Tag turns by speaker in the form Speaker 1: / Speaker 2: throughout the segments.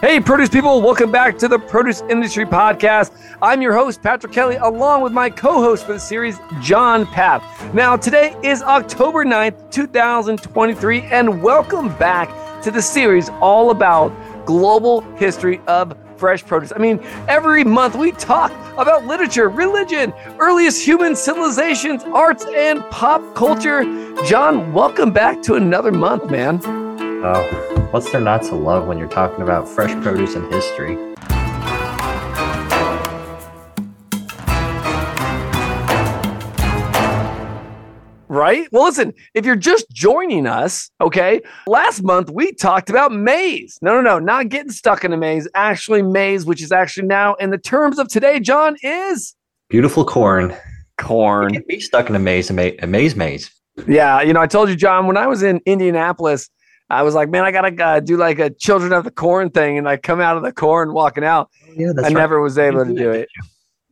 Speaker 1: Hey, produce people, welcome back to the Produce Industry Podcast. I'm your host, Patrick Kelly, along with my co host for the series, John Paap. Now, today is October 9th, 2023, and welcome back to the series all about global history of fresh produce. I mean, every month we talk about literature, religion, earliest human civilizations, arts, and pop culture. John, welcome back to another month, man.
Speaker 2: Oh, what's there not to love when you're talking about fresh produce and history?
Speaker 1: Right? Well, listen, if you're just joining us, okay, last month we talked about maize. No, no, no, not getting stuck in a maze. Actually, maize, which is actually now in the terms of today, John, is
Speaker 2: beautiful corn.
Speaker 1: Corn.
Speaker 2: You be stuck in a maze, a maze, a maze maze.
Speaker 1: Yeah, you know, I told you, John, when I was in Indianapolis, I was like, man, I gotta uh, do like a Children of the Corn thing, and I come out of the corn walking out. Yeah, that's I right. never was able to do it.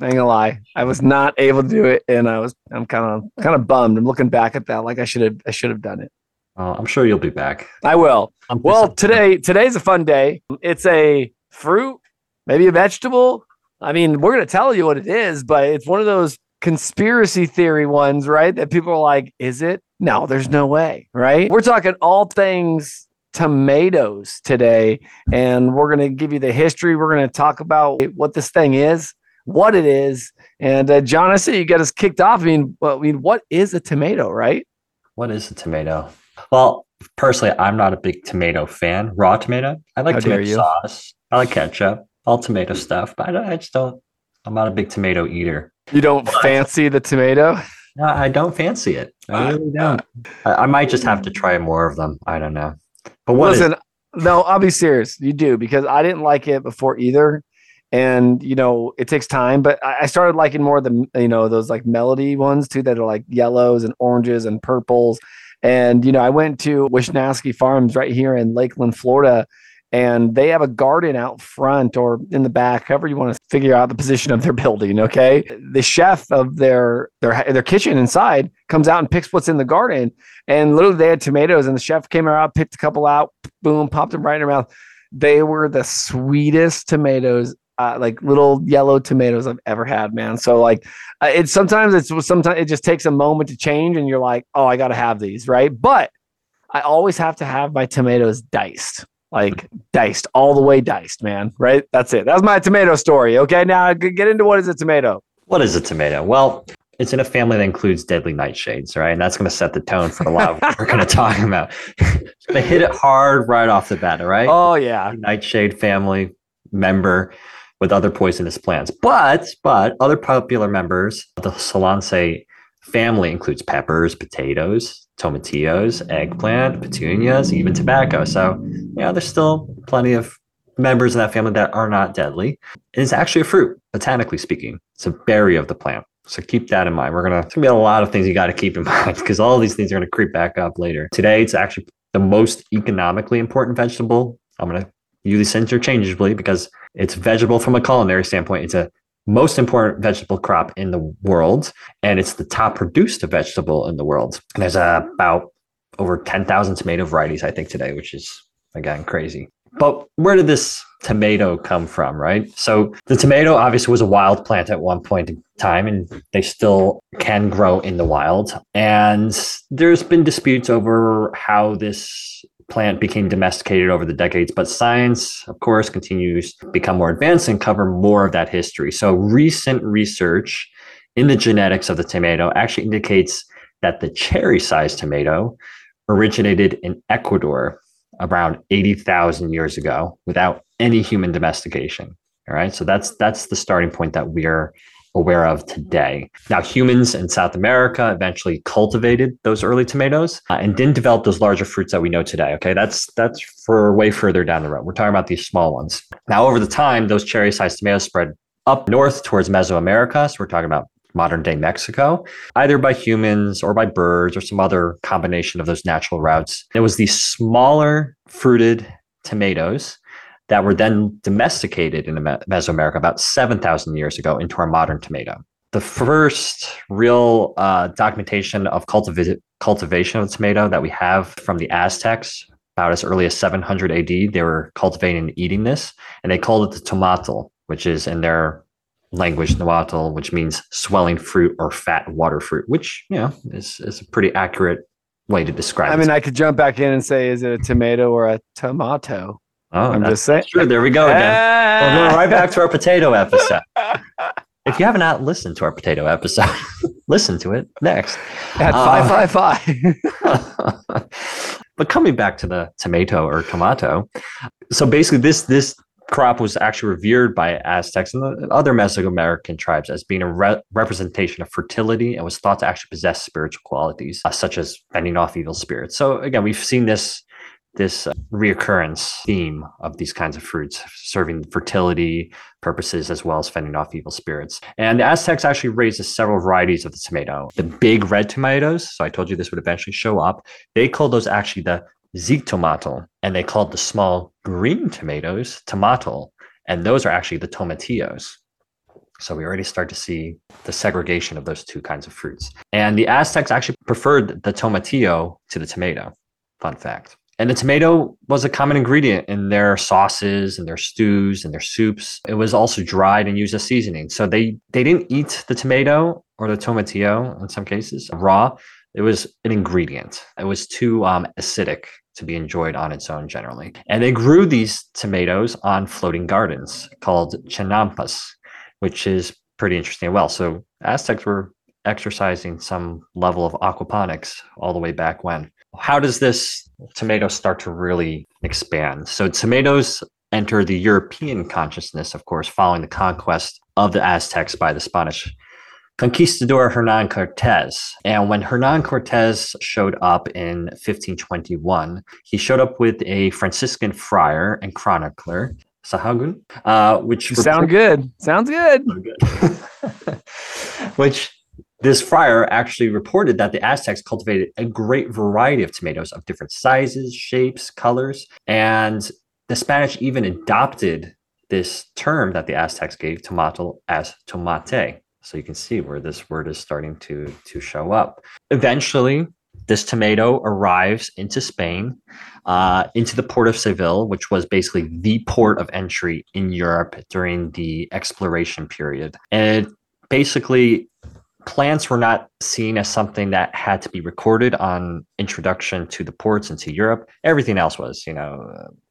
Speaker 1: I ain't gonna lie, I was not able to do it, and I was I'm kind of kind of bummed. I'm looking back at that like I should have I should have done it.
Speaker 2: Uh, I'm sure you'll be back.
Speaker 1: I will. well, today today's a fun day. It's a fruit, maybe a vegetable. I mean, we're gonna tell you what it is, but it's one of those conspiracy theory ones, right? That people are like, is it? No, there's no way, right? We're talking all things tomatoes today, and we're going to give you the history. We're going to talk about what this thing is, what it is. And uh, John, I see you got us kicked off. I mean, well, I mean, what is a tomato, right?
Speaker 2: What is a tomato? Well, personally, I'm not a big tomato fan. Raw tomato. I like How tomato sauce. I like ketchup. All tomato stuff, but I, I just don't. I'm not a big tomato eater.
Speaker 1: You don't fancy the tomato?
Speaker 2: No, I don't fancy it. I really don't. I, I, might just have to try more of them. I don't know.
Speaker 1: But what listen, is- no, I'll be serious. You do because I didn't like it before either and you know it takes time but i started liking more of the you know those like melody ones too that are like yellows and oranges and purples and you know i went to Wishnatzki farms right here in lakeland florida and they have a garden out front or in the back however you want to figure out the position of their building okay the chef of their their their kitchen inside comes out and picks what's in the garden and literally they had tomatoes and the chef came out picked a couple out boom popped them right in their mouth they were the sweetest tomatoes uh, like little yellow tomatoes I've ever had, man. So like, uh, it's sometimes it's sometimes it just takes a moment to change, and you're like, oh, I got to have these, right? But I always have to have my tomatoes diced, like diced all the way diced, man. Right? That's it. That's my tomato story. Okay, now get into what is a tomato.
Speaker 2: What is a tomato? Well, it's in a family that includes deadly nightshades, right? And that's going to set the tone for a lot of what we're going to talk about. they hit it hard right off the bat, right?
Speaker 1: Oh yeah,
Speaker 2: nightshade family member with other poisonous plants. But but other popular members of the Solanaceae family includes peppers, potatoes, tomatillos, eggplant, petunias, even tobacco. So yeah, there's still plenty of members in that family that are not deadly. It's actually a fruit, botanically speaking. It's a berry of the plant. So keep that in mind. We're gonna, gonna be a lot of things you got to keep in mind because all these things are gonna creep back up later. Today, it's actually the most economically important vegetable. I'm gonna use these interchangeably because it's vegetable from a culinary standpoint. It's a most important vegetable crop in the world, and it's the top produced vegetable in the world. And there's uh, about over 10,000 tomato varieties, I think, today, which is again crazy. But where did this tomato come from, right? So the tomato obviously was a wild plant at one point in time, and they still can grow in the wild. And there's been disputes over how this plant became domesticated over the decades, but science, of course, continues to become more advanced and cover more of that history. So recent research in the genetics of the tomato actually indicates that the cherry-sized tomato originated in Ecuador around 80,000 years ago without any human domestication. All right. So that's that's the starting point that we're aware of today. Now, humans in South America eventually cultivated those early tomatoes uh, and didn't develop those larger fruits that we know today. Okay, that's that's for way further down the road. We're talking about these small ones. Now, over the time, those cherry-sized tomatoes spread up north towards Mesoamerica. So we're talking about modern day Mexico, either by humans or by birds or some other combination of those natural routes. It was these smaller fruited tomatoes that were then domesticated in Mesoamerica about 7,000 years ago into our modern tomato. The first real uh, documentation of cultiv- cultivation of tomato that we have from the Aztecs about as early as 700 AD, they were cultivating and eating this, and they called it the tomato, which is in their language nahuatl, which means swelling fruit or fat water fruit, which you know is, is a pretty accurate way to describe.
Speaker 1: I mean, I could jump back in and say, is it a tomato or a tomato?
Speaker 2: Oh,
Speaker 1: I'm just saying.
Speaker 2: true. There we go again. We're right back to our potato episode. If you have not listened to our potato episode, listen to it next.
Speaker 1: at
Speaker 2: Uh,
Speaker 1: five five.
Speaker 2: but coming back to the tomato or tomato, so basically this this crop was actually revered by Aztecs and other Mesoamerican tribes as being a re- representation of fertility and was thought to actually possess spiritual qualities uh, such as fending off evil spirits. So again, we've seen this this uh, reoccurrence theme of these kinds of fruits serving fertility purposes as well as fending off evil spirits. And the Aztecs actually raised several varieties of the tomato. The big red tomatoes, so I told you this would eventually show up, they called those actually the zitomato, and they called the small green tomatoes tomato, and those are actually the tomatillos. So we already start to see the segregation of those two kinds of fruits. And the Aztecs actually preferred the tomatillo to the tomato. Fun fact. And the tomato was a common ingredient in their sauces and their stews and their soups. It was also dried and used as seasoning. So they they didn't eat the tomato or the tomatillo in some cases raw. It was an ingredient. It was too um, acidic to be enjoyed on its own generally. And they grew these tomatoes on floating gardens called chinampas, which is pretty interesting well. So Aztecs were exercising some level of aquaponics all the way back when. How does this tomato start to really expand? So tomatoes enter the European consciousness, of course, following the conquest of the Aztecs by the Spanish conquistador Hernan Cortez. And when Hernan Cortez showed up in 1521, he showed up with a Franciscan friar and chronicler, Sahagun, uh, which
Speaker 1: sound good. Sounds good.
Speaker 2: which this friar actually reported that the Aztecs cultivated a great variety of tomatoes of different sizes, shapes, colors, and the Spanish even adopted this term that the Aztecs gave tomato as tomate. So you can see where this word is starting to to show up. Eventually, this tomato arrives into Spain, uh, into the port of Seville, which was basically the port of entry in Europe during the exploration period. And basically, plants were not seen as something that had to be recorded on introduction to the ports into Europe. Everything else was, you know,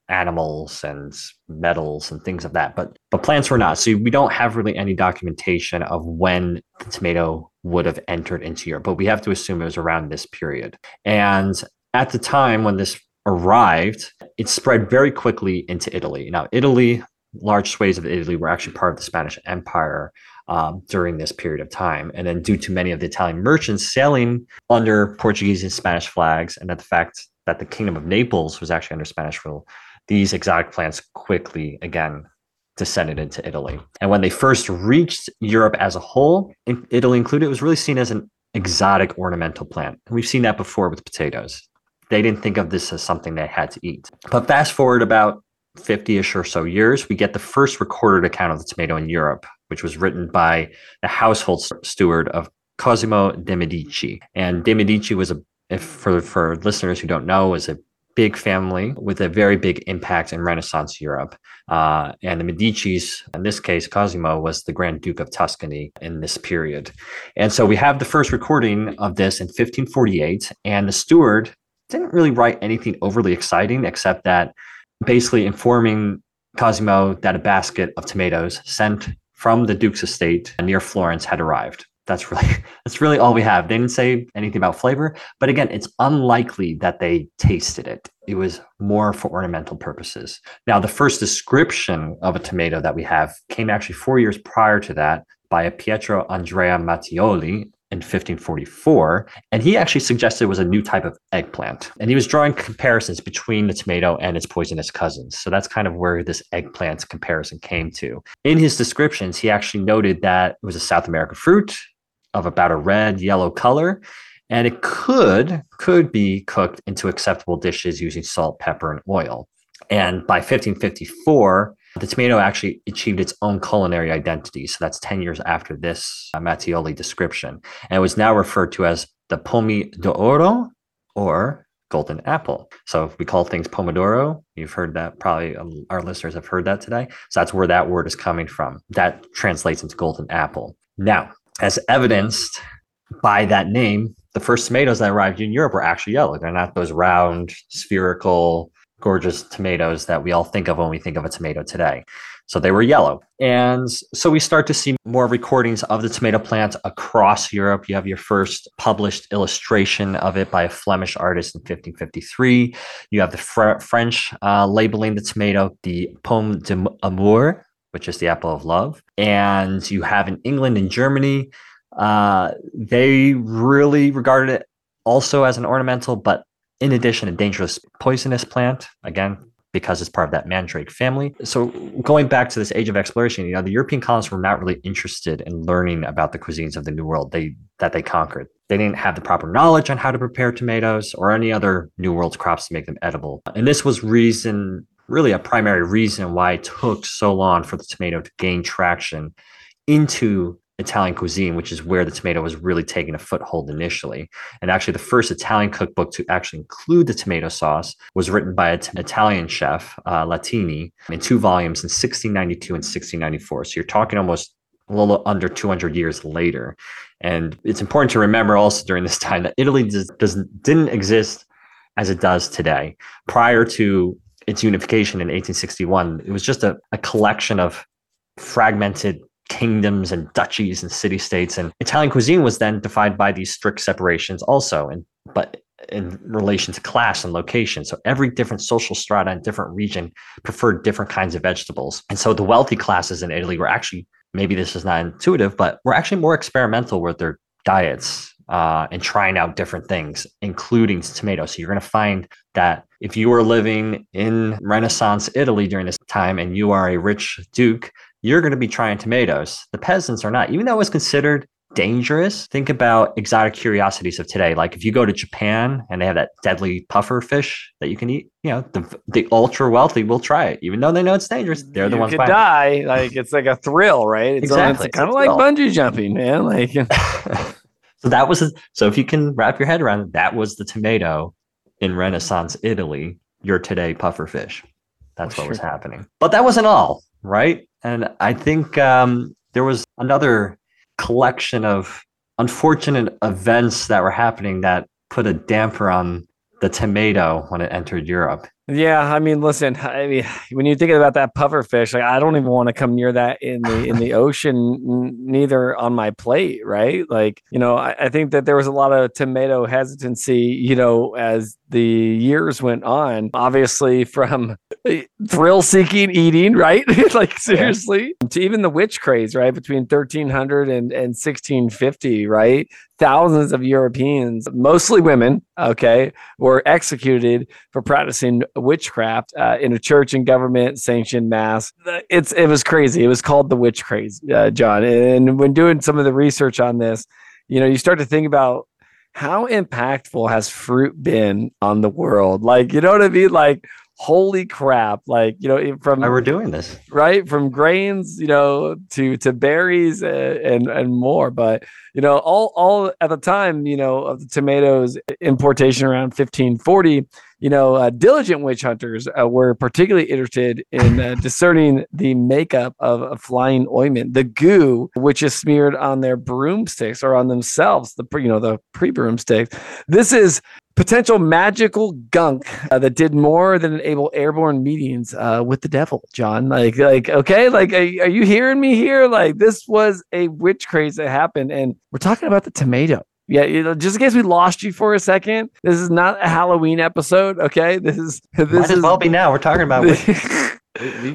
Speaker 2: animals and metals and things of that. But but plants were not. So we don't have really any documentation of when the tomato would have entered into Europe. But we have to assume it was around this period. And at the time when this arrived, it spread very quickly into Italy. Now, Italy, large swathes of Italy were actually part of the Spanish Empire um, during this period of time. And then, due to many of the Italian merchants sailing under Portuguese and Spanish flags, and that the fact that the Kingdom of Naples was actually under Spanish rule, these exotic plants quickly again descended into Italy. And when they first reached Europe as a whole, Italy included, it was really seen as an exotic ornamental plant. And we've seen that before with potatoes. They didn't think of this as something they had to eat. But fast forward about 50 ish or so years, we get the first recorded account of the tomato in Europe, which was written by the household steward of Cosimo de' Medici. And de' Medici was a, if for, for listeners who don't know, was a big family with a very big impact in Renaissance Europe. Uh, and the Medicis, in this case, Cosimo was the Grand Duke of Tuscany in this period. And so we have the first recording of this in 1548, and the steward didn't really write anything overly exciting except that basically informing Cosimo that a basket of tomatoes sent from the Duke's estate near Florence had arrived. That's really that's really all we have. They didn't say anything about flavor, but again, it's unlikely that they tasted it. It was more for ornamental purposes. Now, the first description of a tomato that we have came actually four years prior to that by a Pietro Andrea Mattioli in 1544, and he actually suggested it was a new type of eggplant. And he was drawing comparisons between the tomato and its poisonous cousins. So that's kind of where this eggplant comparison came to. In his descriptions, he actually noted that it was a South American fruit of about a red yellow color and it could could be cooked into acceptable dishes using salt pepper and oil and by 1554 the tomato actually achieved its own culinary identity so that's 10 years after this uh, mattioli description and it was now referred to as the pomi d'oro or golden apple. So we call things pomodoro. You've heard that probably um, our listeners have heard that today. So that's where that word is coming from. That translates into golden apple. Now, as evidenced by that name, the first tomatoes that arrived in Europe were actually yellow. They're not those round, spherical, gorgeous tomatoes that we all think of when we think of a tomato today. So they were yellow. And so we start to see more recordings of the tomato plant across Europe. You have your first published illustration of it by a Flemish artist in 1553. You have the Fr- French uh, labeling the tomato the pomme d'amour, which is the apple of love. And you have in England and Germany, uh, they really regarded it also as an ornamental, but in addition, a dangerous poisonous plant. Again, because it's part of that mandrake family. So going back to this age of exploration, you know, the European colonists were not really interested in learning about the cuisines of the New World they that they conquered. They didn't have the proper knowledge on how to prepare tomatoes or any other New World crops to make them edible. And this was reason really a primary reason why it took so long for the tomato to gain traction into Italian cuisine, which is where the tomato was really taking a foothold initially. And actually, the first Italian cookbook to actually include the tomato sauce was written by an Italian chef, uh, Latini, in two volumes in 1692 and 1694. So you're talking almost a little under 200 years later. And it's important to remember also during this time that Italy does, doesn't didn't exist as it does today. Prior to its unification in 1861, it was just a, a collection of fragmented kingdoms and duchies and city states and italian cuisine was then defined by these strict separations also and but in relation to class and location so every different social strata and different region preferred different kinds of vegetables and so the wealthy classes in italy were actually maybe this is not intuitive but were actually more experimental with their diets uh, and trying out different things, including tomatoes. So you're going to find that if you were living in Renaissance Italy during this time and you are a rich duke, you're going to be trying tomatoes. The peasants are not, even though it was considered dangerous. Think about exotic curiosities of today. Like if you go to Japan and they have that deadly puffer fish that you can eat, you know, the the ultra wealthy will try it, even though they know it's dangerous. They're the
Speaker 1: you
Speaker 2: ones
Speaker 1: could die. Like it's like a thrill, right? It's,
Speaker 2: Exactly.
Speaker 1: it's kind of like bungee jumping, man. Like
Speaker 2: so that was so if you can wrap your head around it, that was the tomato in Renaissance Italy. Your today puffer fish. That's
Speaker 1: For
Speaker 2: what was happening. But that wasn't all, right? And I think um, there was another collection of unfortunate events that were happening that put a damper on the tomato when it entered Europe.
Speaker 1: Yeah, I mean, listen, I mean, when you think about that puffer fish, like I don't even want to come near that in the in the ocean, n- neither on my plate, right? Like, you know, I, I think that there was a lot of tomato hesitancy, you know, as the years went on. Obviously, from eh, thrill seeking eating, right? like seriously, to even the witch craze, right? Between 1300 and, and 1650, right? Thousands of Europeans, mostly women, okay, were executed for practicing witchcraft uh, in a church and government sanctioned mass. It's it was crazy. It was called the witch craze, uh, John. And when doing some of the research on this, you know, you start to think about how impactful has fruit been on the world. Like, you know what I mean? Like, holy crap! Like, you know, from
Speaker 2: we're doing this?
Speaker 1: right from grains you know to to berries uh, and and more but you know all all at the time you know of the tomatoes importation around 1540 you know uh, diligent witch hunters uh, were particularly interested in uh, discerning the makeup of a flying ointment the goo which is smeared on their broomsticks or on themselves the pre- you know the pre broomsticks this is potential magical gunk uh, that did more than enable airborne meetings uh, with the devil john. Like like okay like are, are you hearing me here? Like this was a witch craze that happened and we're talking about the tomato. Yeah you know, just in case we lost you for a second this is not a halloween episode okay? This is this
Speaker 2: Might
Speaker 1: is
Speaker 2: well be now. We're talking about witch-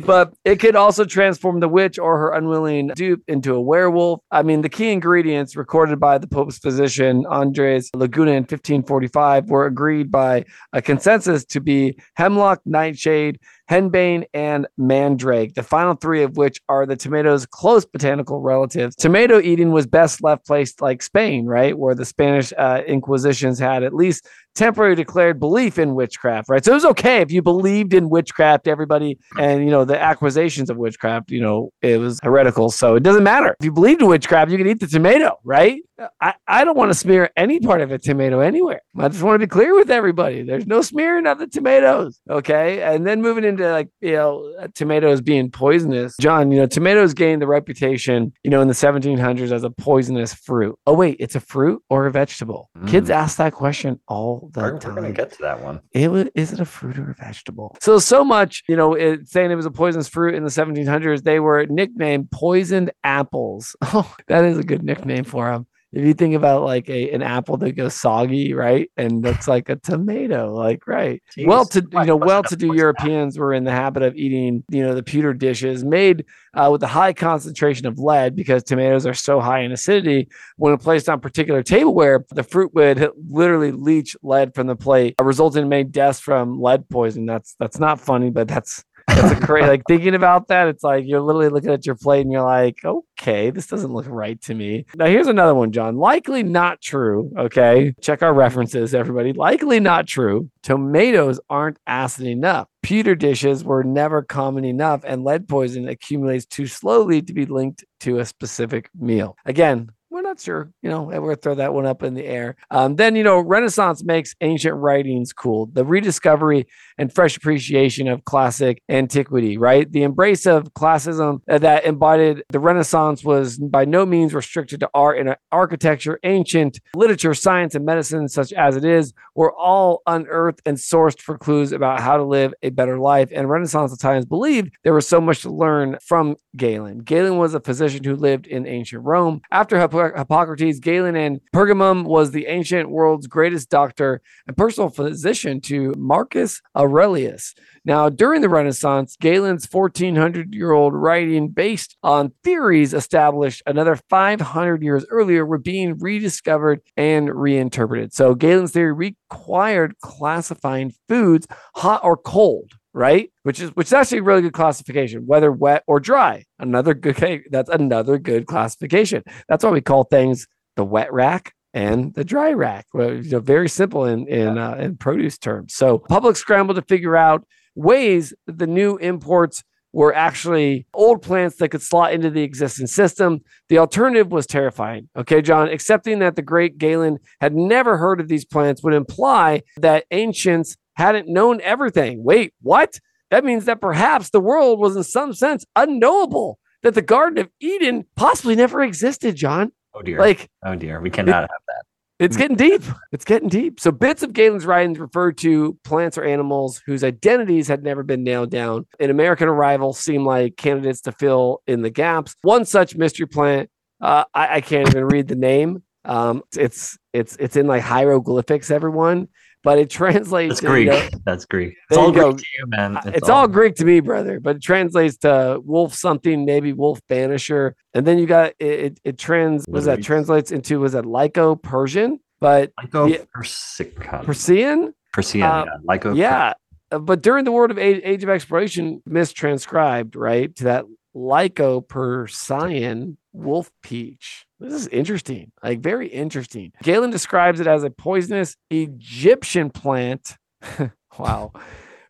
Speaker 1: but it could also transform the witch or her unwilling dupe into a werewolf. I mean, the key ingredients recorded by the Pope's physician Andres Laguna in 1545 were agreed by a consensus to be hemlock, nightshade, henbane, and mandrake, the final three of which are the tomato's close botanical relatives. Tomato eating was best left placed like Spain, right? Where the Spanish uh, Inquisitions had at least temporarily declared belief in witchcraft, right? So it was okay if you believed in witchcraft, everybody, and you know the accusations of witchcraft, you know, it was heretical. So it doesn't matter if you believed in witchcraft, you can eat the tomato, right? I, I don't want to smear any part of a tomato anywhere. I just want to be clear with everybody. There's no smearing of the tomatoes, okay? And then moving into like you know tomatoes being poisonous, John. You know tomatoes gained the reputation, you know, in the 1700s as a poisonous fruit. Oh wait, it's a fruit or a vegetable? Mm. Kids ask that question all the
Speaker 2: we're,
Speaker 1: time.
Speaker 2: We're gonna get to that one.
Speaker 1: It was, is it a fruit or a vegetable? So so much, you know, it, saying it was a poisonous fruit in the 1700s, they were nicknamed poisoned apples. Oh, that is a good nickname for them if you think about like a an apple that goes soggy, right, and looks like a tomato, like right. Jeez. Well, to you know, well-to-do Europeans were in the habit of eating, you know, the pewter dishes made uh, with a high concentration of lead because tomatoes are so high in acidity. When placed on particular tableware, the fruit would literally leach lead from the plate, resulting in many deaths from lead poisoning. That's that's not funny, but that's that's a crazy like thinking about that. It's like you're literally looking at your plate and you're like, okay, this doesn't look right to me. Now here's another one, John. Likely not true. Okay, check our references, everybody. Likely not true. Tomatoes aren't acid enough. Pewter dishes were never common enough, and lead poison accumulates too slowly to be linked to a specific meal. Again, we're not sure. You know, we're gonna throw that one up in the air. Um, then you know, Renaissance makes ancient writings cool. The rediscovery and fresh appreciation of classic antiquity. Right, the embrace of classicism that embodied the Renaissance was by no means restricted to art and architecture. Ancient literature, science, and medicine, such as it is, were all unearthed and sourced for clues about how to live a better life. And Renaissance Italians believed there was so much to learn from Galen. Galen was a physician who lived in ancient Rome. After Hippocrates, Galen and Pergamum was the ancient world's greatest doctor and personal physician to Marcus Aurelius. Now, during the Renaissance, Galen's 1400 year old writing, based on theories established another 500 years earlier, were being rediscovered and reinterpreted. So, Galen's theory required classifying foods hot or cold right? Which is which is actually a really good classification, whether wet or dry. Another good okay, that's another good classification. That's why we call things the wet rack and the dry rack. Well, you know, very simple in in uh, in produce terms. So public scrambled to figure out ways that the new imports were actually old plants that could slot into the existing system. The alternative was terrifying. Okay, John, accepting that the great Galen had never heard of these plants would imply that ancients hadn't known everything. Wait, what? That means that perhaps the world was in some sense unknowable, that the Garden of Eden possibly never existed, John.
Speaker 2: Oh dear.
Speaker 1: Like,
Speaker 2: oh dear. We cannot it, have that.
Speaker 1: It's getting deep. It's getting deep. So bits of Galen's writings refer to plants or animals whose identities had never been nailed down. An American arrival seemed like candidates to fill in the gaps. One such mystery plant, uh, I, I, can't even read the name. Um, it's it's it's in like hieroglyphics. Everyone, but it translates.
Speaker 2: That's Greek. Know, That's Greek.
Speaker 1: It's all Greek to you, man. It's, it's all, all, Greek to me, brother. But it translates to wolf something, maybe wolf banisher, and then you got it. It, it trans was that translates into was that Lyco Persian, but
Speaker 2: Lyco yeah, Persican.
Speaker 1: Persian.
Speaker 2: Persian. Uh, yeah. Lyco.
Speaker 1: Yeah. But during the world of age, age of exploration, mistranscribed right to that Lyco Persian wolf peach. This is interesting, like very interesting. Galen describes it as a poisonous Egyptian plant. wow.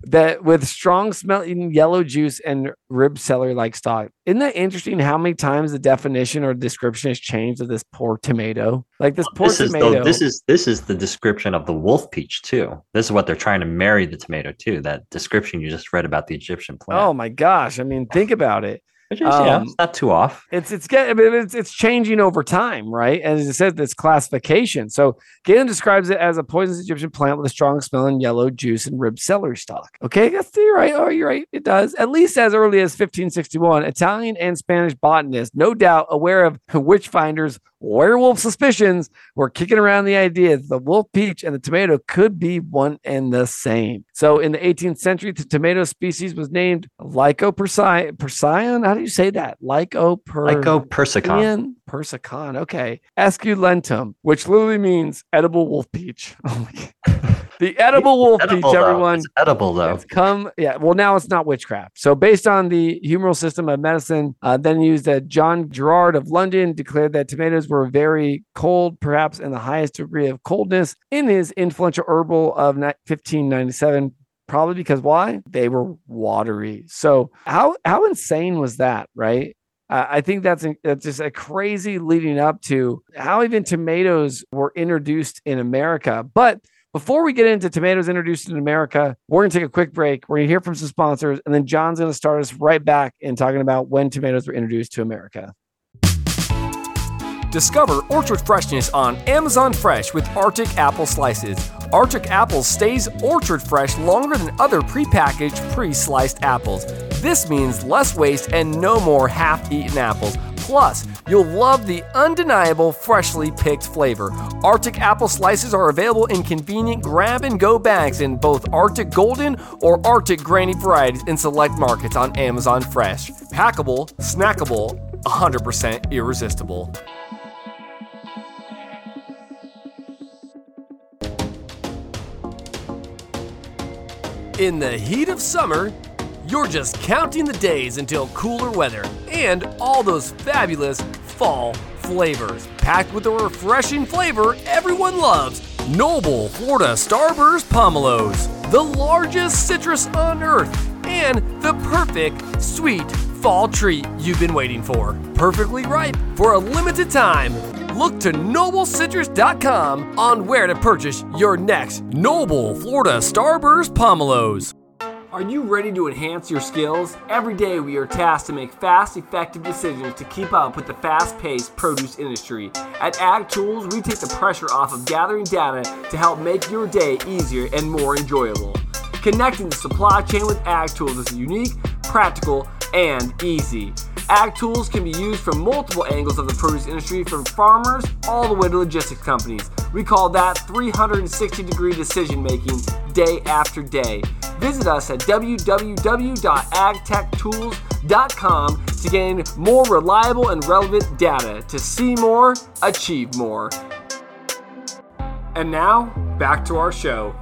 Speaker 1: That with strong smelling yellow juice and rib celery like stalk. Isn't that interesting how many times the definition or description has changed of this poor tomato? Like this poor
Speaker 2: this
Speaker 1: tomato.
Speaker 2: Is the, this is this is the description of the wolf peach too. This is what they're trying to marry the tomato to. That description you just read about the Egyptian plant.
Speaker 1: Oh my gosh. I mean, think about it.
Speaker 2: Which is, um, yeah, it's not too off.
Speaker 1: It's it's getting it's it's changing over time, right? And as I said, this classification. So Galen describes it as a poisonous Egyptian plant with a strong smell and yellow juice and rib celery stalk. Okay, that's you're right. Oh, you're right. It does. At least as early as 1561, Italian and Spanish botanists, no doubt aware of witch finders werewolf suspicions were kicking around the idea that the wolf peach and the tomato could be one and the same. So in the 18th century, the tomato species was named Lycopersian. Persian? How do you say that? Lycoper-
Speaker 2: Lycopersicon.
Speaker 1: Persicon. Okay. Esculentum, which literally means edible wolf peach. Oh my God.
Speaker 3: The edible wolf
Speaker 2: edible,
Speaker 3: peach, everyone.
Speaker 2: It's edible though.
Speaker 3: It's come, yeah. Well, now it's not witchcraft. So, based on the humoral system of medicine, uh, then used that John Gerard of London declared that tomatoes were very cold, perhaps in the highest degree of coldness, in his influential herbal of ni- 1597. Probably because why? They were watery. So, how how insane was that, right? Uh, I think that's, a, that's just a crazy leading up to how even tomatoes were introduced in America. But before we get into tomatoes introduced in America, we're going to take a quick break. We're going to hear from some sponsors, and then John's going to start us right back in talking about when tomatoes were introduced to America.
Speaker 1: Discover orchard freshness on Amazon Fresh with Arctic apple slices. Arctic apple stays orchard fresh longer than other prepackaged, pre-sliced apples. This means less waste and no more half-eaten apples. Plus, you'll love the undeniable freshly picked flavor. Arctic apple slices are available in convenient grab and go bags in both Arctic Golden or Arctic Granny varieties in select markets on Amazon Fresh. Packable, snackable, 100% irresistible. In the heat of summer, you're just counting the days until cooler weather and all those fabulous fall flavors. Packed with the refreshing flavor everyone loves Noble Florida Starburst Pomelos, the largest citrus on earth, and the perfect sweet fall treat you've been waiting for. Perfectly ripe for a limited time. Look to noblecitrus.com on where to purchase your next Noble Florida Starburst Pomelos. Are you ready to enhance your skills? Every day we are tasked to make fast, effective decisions to keep up with the fast paced produce industry. At Ag Tools, we take the pressure off of gathering data to help make your day easier and more enjoyable. Connecting the supply chain with Ag Tools is unique, practical, and easy. Ag Tools can be used from multiple angles of the produce industry, from farmers all the way to logistics companies. We call that 360 degree decision making day after day. Visit us at www.agtechtools.com to gain more reliable and relevant data to see more, achieve more. And now, back to our show.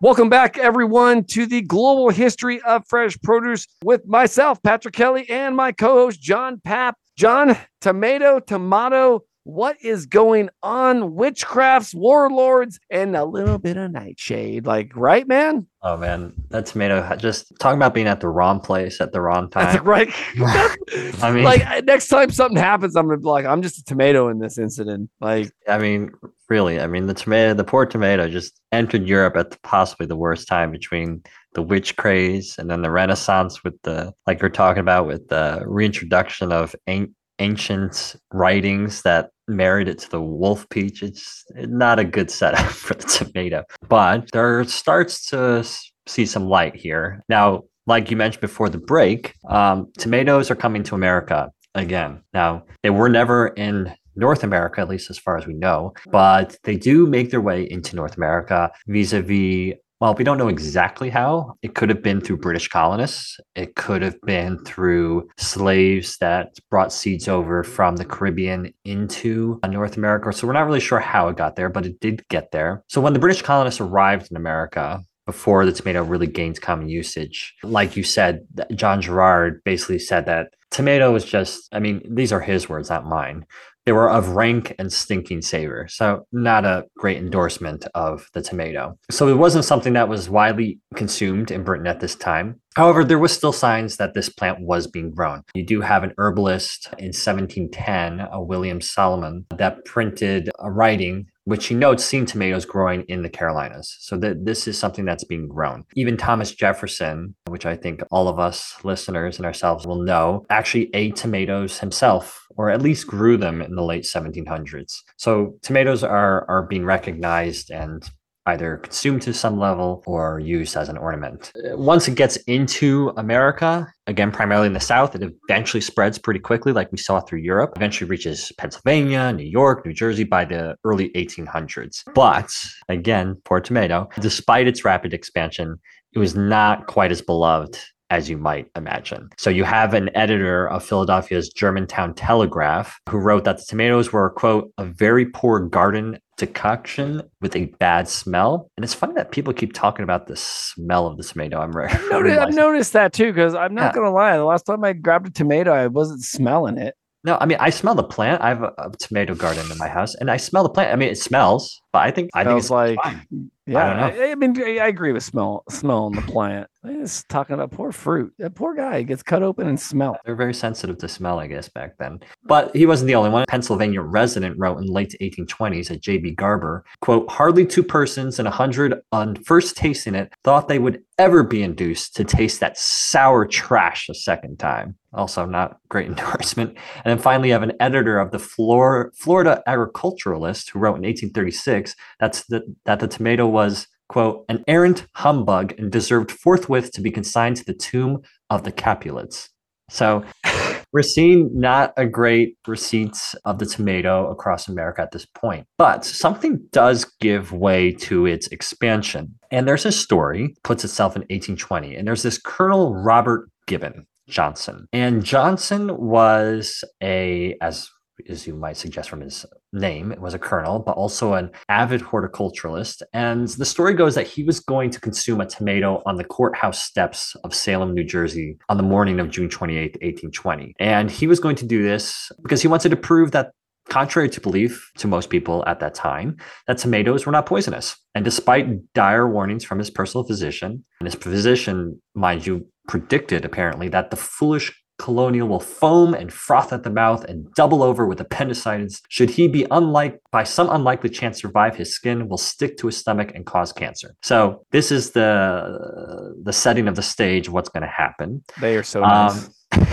Speaker 3: Welcome back, everyone, to the global history of fresh produce with myself, Patrick Kelly, and my co host, John Paap. John, tomato, tomato, what is going on? Witchcrafts, warlords, and a little bit of nightshade. Like, right, man?
Speaker 2: Oh man, that tomato just talking about being at the wrong place at the wrong
Speaker 3: That's
Speaker 2: time.
Speaker 3: right.
Speaker 2: I mean,
Speaker 3: like, uh, next time something happens, I'm gonna be like, I'm just a tomato in this incident. Like,
Speaker 2: I mean, really, I mean, the tomato, the poor tomato, just entered Europe at the, possibly the worst time between the witch craze and then the Renaissance with the, like you're talking about, with the reintroduction of an- ancient writings that married it to the wolf peach. It's not a good setup for the tomato, but there starts to see some light here now. Like you mentioned before the break, um, tomatoes are coming to America again. Now, they were never in North America, at least as far as we know, but they do make their way into North America vis a vis. Well, we don't know exactly how. It could have been through British colonists. It could have been through slaves that brought seeds over from the Caribbean into North America. So we're not really sure how it got there, but it did get there. So when the British colonists arrived in America, before the tomato really gained common usage. Like you said, John Gerard basically said that tomato is just, I mean, these are his words, not mine. They were of rank and stinking savor. So, not a great endorsement of the tomato. So, it wasn't something that was widely consumed in Britain at this time. However, there was still signs that this plant was being grown. You do have an herbalist in 1710, a William Solomon, that printed a writing which he notes seen tomatoes growing in the Carolinas. So that this is something that's being grown. Even Thomas Jefferson, which I think all of us listeners and ourselves will know, actually ate tomatoes himself, or at least grew them in the late 1700s. So tomatoes are are being recognized and either consumed to some level or used as an ornament. Uh, Once it gets into America, again, primarily in the South, it eventually spreads pretty quickly, like we saw through Europe, eventually reaches Pennsylvania, New York, New Jersey by the early 1800s. But again, poor tomato, despite its rapid expansion, it was not quite as beloved as you might imagine. So you have an editor of Philadelphia's Germantown Telegraph who wrote that the tomatoes were, quote, a very poor garden decoction with a bad smell. And it's funny that people keep talking about the smell of the tomato. I'm re-
Speaker 1: I've noticed, I've noticed that too because I'm not
Speaker 2: Yeah.
Speaker 1: gonna lie. The last time I grabbed a tomato, I wasn't smelling it.
Speaker 2: No, I mean I smell the plant. I have a, a tomato garden in my house, and I smell the plant. I mean it smells, but I think I think it's
Speaker 1: like
Speaker 2: fine.
Speaker 1: yeah.
Speaker 2: don't know.
Speaker 1: I, I mean, I I agree with smell smelling the plant. It's talking about poor fruit. That poor guy gets cut open and smell.
Speaker 2: They're very sensitive to smell, I guess, back then. But he wasn't the only one. A Pennsylvania resident wrote in late 1820s at J.B. Garber, quote, hardly two persons in a hundred on first tasting it thought they would ever be induced to taste that sour trash a second time. Also, not great endorsement. And then finally, you have an editor of the Flor- Florida Agriculturalist who wrote in 1836 that's the, that the tomato was, quote, an errant humbug and deserved forthwith to be consigned to the tomb of the Capulets. So we're seeing not a great receipts of the tomato across America at this point, but something does give way to its expansion. And there's a story puts itself in 1820, and there's this Colonel Robert Gibbon Johnson, and Johnson was a as as you might suggest from his name, it was a colonel, but also an avid horticulturalist. And the story goes that he was going to consume a tomato on the courthouse steps of Salem, New Jersey on the morning of June 28, 1820. And he was going to do this because he wanted to prove that contrary to belief to most people at that time, that tomatoes were not poisonous. And despite dire warnings from his personal physician, and his physician, mind you, predicted apparently that the foolish colonial will foam and froth at the mouth and double over with appendicitis. Should he be unlike by some unlikely chance survive, his skin will stick to his stomach and cause cancer. So this is the the setting of the stage of what's going to happen.
Speaker 1: They are so nice.
Speaker 2: Um,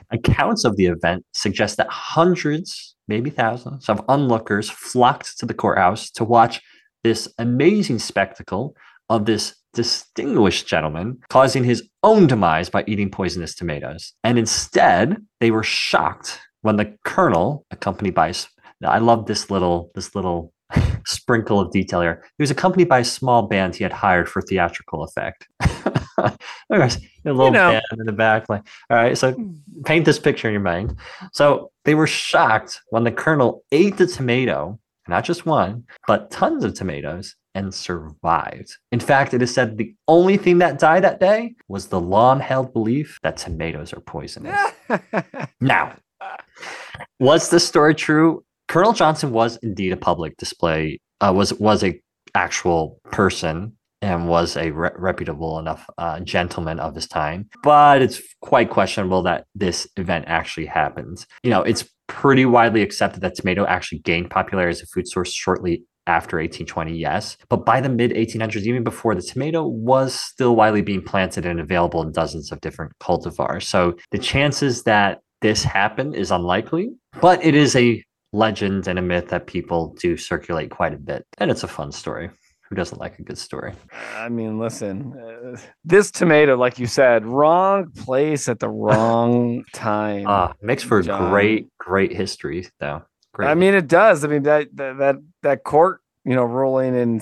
Speaker 2: accounts of the event suggest that hundreds, maybe thousands, of onlookers flocked to the courthouse to watch this amazing spectacle of this distinguished gentleman causing his own demise by eating poisonous tomatoes. And instead, they were shocked when the colonel, accompanied by s- now, I love this little this little sprinkle of detail here. He was accompanied by a small band he had hired for theatrical effect. There's a little
Speaker 1: know.
Speaker 2: band in the back, like all right. So paint this picture in your mind. So they were shocked when the colonel ate the tomato, not just one, but tons of tomatoes, and survived. In fact, it is said the only thing that died that day was the long-held belief that tomatoes are poisonous. Now, was this story true? Colonel Johnson was indeed a public display. Uh, was was a actual person and was a re- reputable enough uh, gentleman of his time. But it's quite questionable that this event actually happened. You know, it's pretty widely accepted that tomato actually gained popularity as a food source shortly after 1820, yes. But by the mid 1800s, even before, the tomato was still widely being planted and available in dozens of different cultivars. So the chances that this happened is unlikely, but it is a legend and a myth that people do circulate quite a bit. And it's a fun story. Who doesn't like a good story?
Speaker 1: I mean, listen, uh, this tomato, like you said, wrong place at the wrong time.
Speaker 2: Ah, makes for
Speaker 1: John.
Speaker 2: great, great history, though. Great.
Speaker 1: I mean, it does. I mean, that that that, that court, you know, ruling and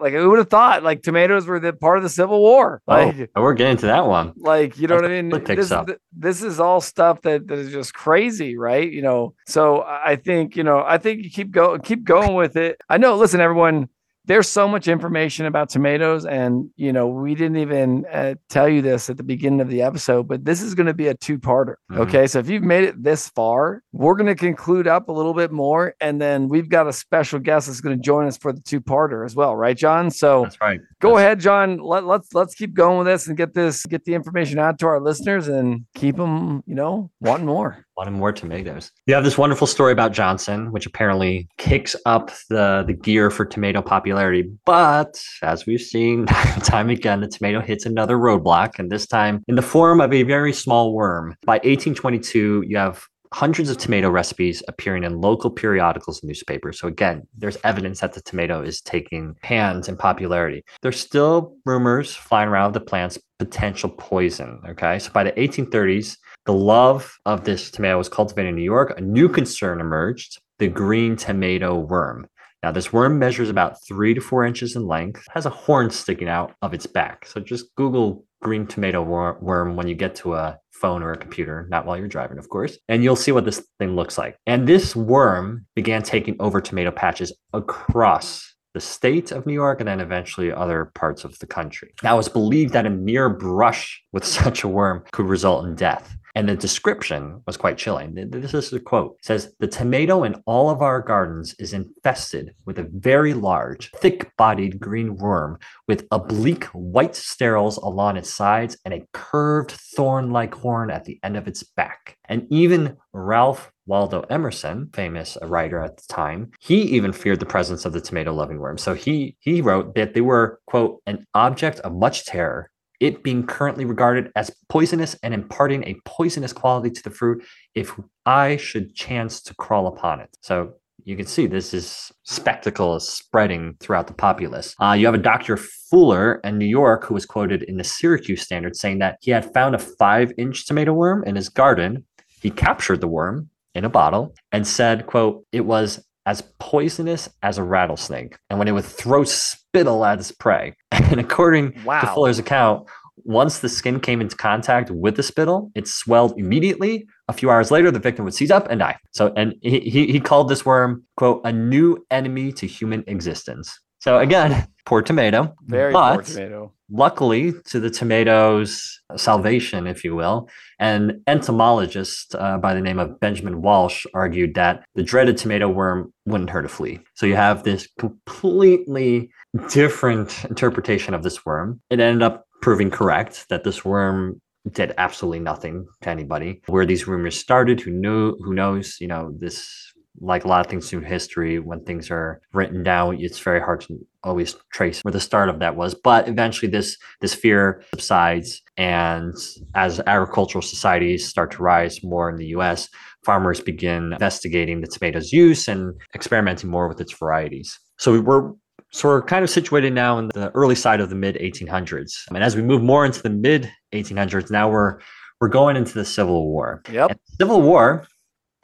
Speaker 1: like who would have thought like tomatoes were the part of the Civil War? Oh, like,
Speaker 2: oh, we're getting to that one.
Speaker 1: like you know what I mean?
Speaker 2: Picks
Speaker 1: This,
Speaker 2: up.
Speaker 1: this is all stuff that, that is just crazy, right? You know, so I I think you know, I think you keep going, keep going with it. I know. Listen, everyone. There's so much information about tomatoes, and you know we didn't even uh, tell you this at the beginning of the episode, but this is going to be a two-parter.
Speaker 2: Mhm.
Speaker 1: Okay, so if you've made it this far, we're going to conclude up a little bit more, and then we've got a special guest that's going to join us for the two-parter as well, right, John? So
Speaker 2: That's right.
Speaker 1: go
Speaker 2: That's-
Speaker 1: ahead john Let, let's let's keep going with this and get this get the information out to our listeners and keep them you know wanting more
Speaker 2: wanting more tomatoes. You have this wonderful story about Johnson, which apparently kicks up the, the gear for tomato popularity. But as we've seen time again, the tomato hits another roadblock, and this time in the form of a very small worm. By 1822, you have hundreds of tomato recipes appearing in local periodicals and newspapers. So again, there's evidence that the tomato is taking hands in popularity. There's still rumors flying around of the plant's potential poison. Okay. So by the 1830s, the love of this tomato was cultivated in New York. A new concern emerged the green tomato worm. Now, this worm measures about three to four inches in length, has a horn sticking out of its back. So just Google green tomato wor- worm when you get to a phone or a computer, not while you're driving, of course. And you'll see what this thing looks like. And this worm began taking over tomato patches across the state of New York and then eventually other parts of the country. Now, it's believed that a mere brush with such a worm could result in death. And the description was quite chilling. This is a quote. It says, The tomato in all of our gardens is infested with a very large, thick bodied green worm with oblique white sterils along its sides and a curved thorn like horn at the end of its back. And even Ralph Waldo Emerson, famous writer at the time, he even feared the presence of the tomato loving worm. So he he wrote that they were, quote, an object of much terror it being currently regarded as poisonous and imparting a poisonous quality to the fruit if I should chance to crawl upon it. So you can see this is spectacle is spreading throughout the populace. Uh, you have a Dr. Fuller in New York who was quoted in the Syracuse Standard saying that he had found a five inch tomato worm in his garden. He captured the worm in a bottle and said, quote, it was as poisonous as a rattlesnake, and when it would throw spittle at its prey. And according
Speaker 1: Wow.
Speaker 2: to Fuller's account, once the skin came into contact with the spittle, it swelled immediately. A few hours later, the victim would seize up and die. So, and he, he, he called this worm, quote, a new enemy to human existence. So, again, poor tomato.
Speaker 1: Very
Speaker 2: but
Speaker 1: poor tomato.
Speaker 2: luckily to the tomatoes' salvation, if you will, an entomologist uh, by the name of Benjamin Walsh argued that the dreaded tomato worm wouldn't hurt a flea. So you have this completely different interpretation of this worm. It ended up proving correct that this worm did absolutely nothing to anybody. Where these rumors started, who knew, who knows, you know, this like a lot of things through history, when things are written down, it's very hard to always trace where the start of that was. But eventually this this fear subsides and as agricultural societies start to rise more in the US, farmers begin investigating the tomato's use and experimenting more with its varieties. So we're so we're kind of situated now in the early side of the mid 1800s. And as we move more into the mid 1800s, now we're we're going into the Civil War.
Speaker 1: Yep.
Speaker 2: And Civil War,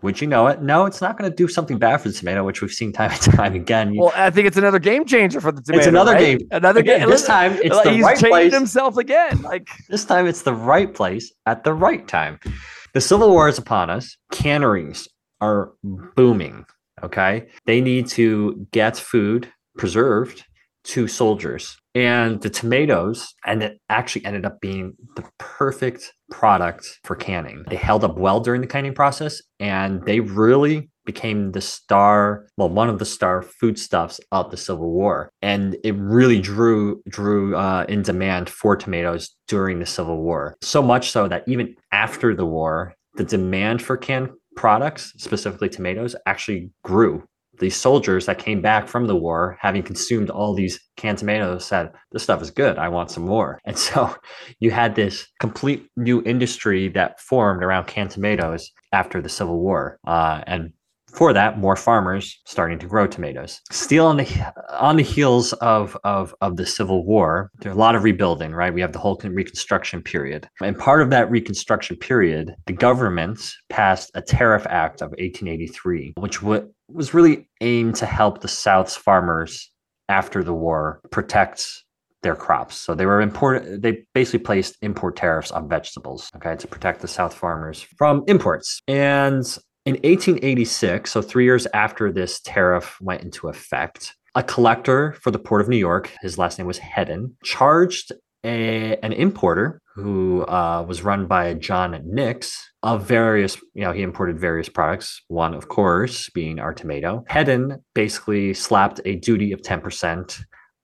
Speaker 2: would you know it? No, it's not going to do something bad for the tomato, which we've seen time and time again.
Speaker 1: Well, I think it's another game changer for the tomato.
Speaker 2: It's another
Speaker 1: right?
Speaker 2: game-
Speaker 1: Another
Speaker 2: Again,
Speaker 1: game.
Speaker 2: this time it's
Speaker 1: like,
Speaker 2: the
Speaker 1: he's
Speaker 2: right
Speaker 1: changed
Speaker 2: place.
Speaker 1: himself again. Like
Speaker 2: This time it's the right place at the right time. The Civil War is upon us. Canneries are booming. Okay. They need to get food preserved to soldiers. And the tomatoes, and it actually ended up being the perfect product for canning. They held up well during the canning process and they really became the star, well, one of the star foodstuffs of the Civil War. And it really drew drew uh, in demand for tomatoes during the Civil War. So much so that even after the war, the demand for canned products, specifically tomatoes, actually grew. These soldiers that came back from the war, having consumed all these canned tomatoes, said, This stuff is good. I want some more. And so you had this complete new industry that formed around canned tomatoes after the Civil War. Uh, and for that, more farmers starting to grow tomatoes. Still on the on the heels of, of of the Civil War, there's a lot of rebuilding, right? We have the whole Reconstruction period, and part of that Reconstruction period, the government passed a Tariff Act of 1883, which w- was really aimed to help the South's farmers after the war protect their crops. So they were import they basically placed import tariffs on vegetables, okay, to protect the South farmers from imports. And in 1886, so 3 years after this tariff went into effect, a collector for the port of New York, his last name was Hedden, charged a, an importer who uh, was run by John Nix of various, you know, he imported various products. One, of course, being our tomato. Hedden basically slapped a duty of 10%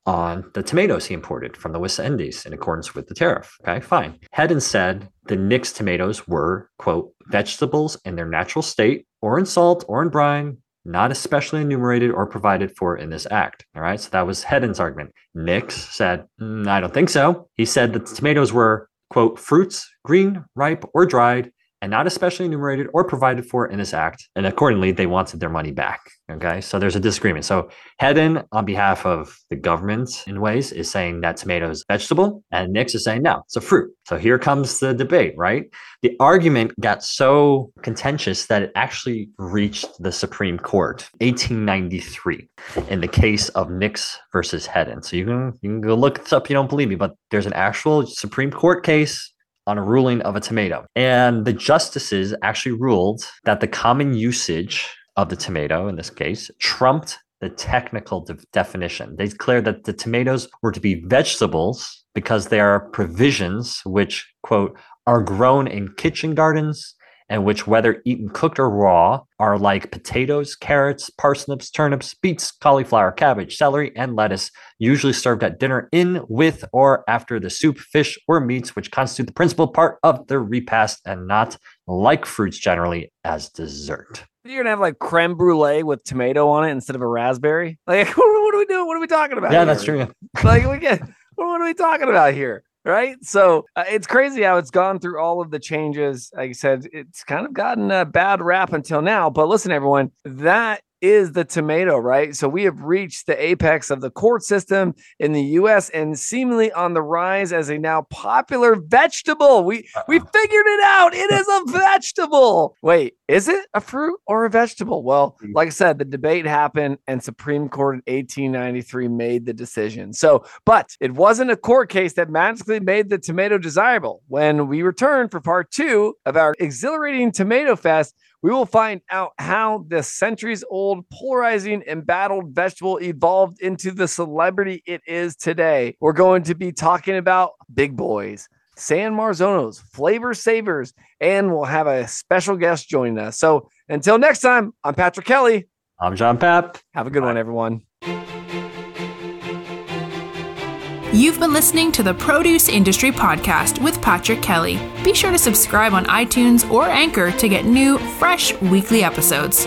Speaker 2: on the tomatoes he imported from the West Indies in accordance with the tariff. Okay, fine. Hedden said the Nix tomatoes were, quote, vegetables in their natural state, or in salt, or in brine, not especially enumerated or provided for in this act. All right, so that was Hedden's argument. Nix said, "Mm, I don't think so. He said that the tomatoes were, quote, fruits, green, ripe, or dried, and not especially enumerated or provided for in this act. And accordingly, they wanted their money back. Okay, so there's a disagreement. So Hedden, on behalf of the government in ways, is saying that tomato is vegetable, and Nix is saying no, it's a fruit. So here comes the debate, right? The argument got so contentious that it actually reached the Supreme Court, 1893, in the case of Nix versus Hedden. So you can you can go look this up. You don't believe me, but there's an actual Supreme Court case on a ruling of a tomato. And the justices actually ruled that the common usage of the tomato in this case trumped the technical de- definition. They declared that the tomatoes were to be vegetables because they are provisions which, quote, are grown in kitchen gardens and which, whether eaten cooked or raw, are like potatoes, carrots, parsnips, turnips, beets, cauliflower, cabbage, celery, and lettuce, usually served at dinner in, with, or after the soup, fish, or meats, which constitute the principal part of the repast and not, like fruits generally, as dessert.
Speaker 1: You're gonna have like creme brulee with tomato on it instead of a raspberry. Like, what, are we doing? What are we talking about?
Speaker 2: Yeah,
Speaker 1: here?
Speaker 2: that's true.
Speaker 1: like, we get what are we talking about here? Right. So uh, it's crazy how it's gone through all of the changes. Like I said, it's kind of gotten a bad rap until now. But listen, everyone, that is the tomato, right? So we have reached the apex of the court system in the US and seemingly on the rise as a now popular vegetable. We we figured it out. It is a vegetable. Wait, is it a fruit or a vegetable? Well, hmm. like I said, the debate happened and Supreme Court in 1893 made the decision. So, but it wasn't a court case that magically made the tomato desirable. When we return for part 2 of our exhilarating tomato fest, we will find out how the centuries old polarizing embattled vegetable evolved into the celebrity it is today. We're going to be talking about big boys, San Marzanos, Flavr Savrs, and we'll have a special guest joining us. So until next time, I'm Patrick Kelly.
Speaker 2: I'm John Paap.
Speaker 1: Have a good one, everyone.
Speaker 4: You've been listening to the Produce Industry Podcast with Patrick Kelly. Be sure to subscribe on iTunes or Anchor to get new, fresh weekly episodes.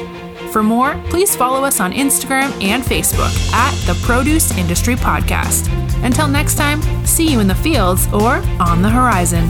Speaker 4: For more, please follow us on Instagram and Facebook at the Produce Industry Podcast. Until next time, see you in the fields or on the horizon.